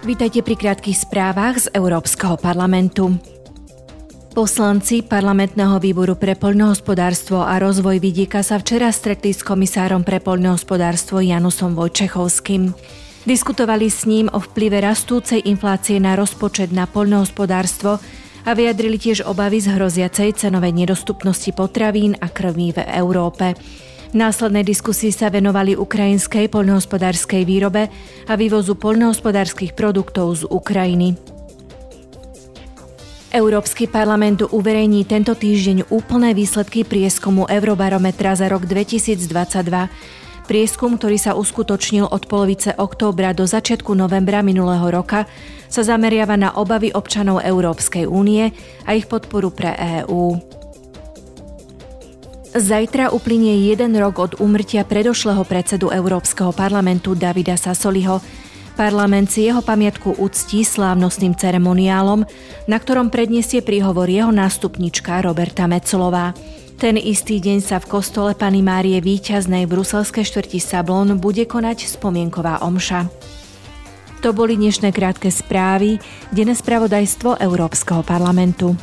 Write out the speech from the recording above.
Vítajte pri krátkých správach z Európskeho parlamentu. Poslanci parlamentného výboru pre poľnohospodárstvo a rozvoj vidieka sa včera stretli s komisárom pre poľnohospodárstvo Janusom Vojčechovským. Diskutovali s ním o vplyve rastúcej inflácie na rozpočet na poľnohospodárstvo a vyjadrili tiež obavy z hroziacej cenovej nedostupnosti potravín a krví v Európe. Následnej diskusii sa venovali ukrajinskej poľnohospodárskej výrobe a vývozu poľnohospodárskych produktov z Ukrajiny. Európsky parlament uverejní tento týždeň úplné výsledky prieskumu Eurobarometra za rok 2022. Prieskum, ktorý sa uskutočnil od polovice októbra do začiatku novembra minulého roka, sa zameriava na obavy občanov Európskej únie a ich podporu pre EÚ. Zajtra uplynie jeden rok od úmrtia predošlého predsedu Európskeho parlamentu Davida Sasoliho. Parlament si jeho pamiatku uctí slávnostným ceremoniálom, na ktorom predniesie príhovor jeho nástupnička Roberta Mecolová. Ten istý deň sa v kostole Pany Márie Výťaznej v bruselskej štvrti Sablon bude konať spomienková omša. To boli dnešné krátke správy, denné spravodajstvo Európskeho parlamentu.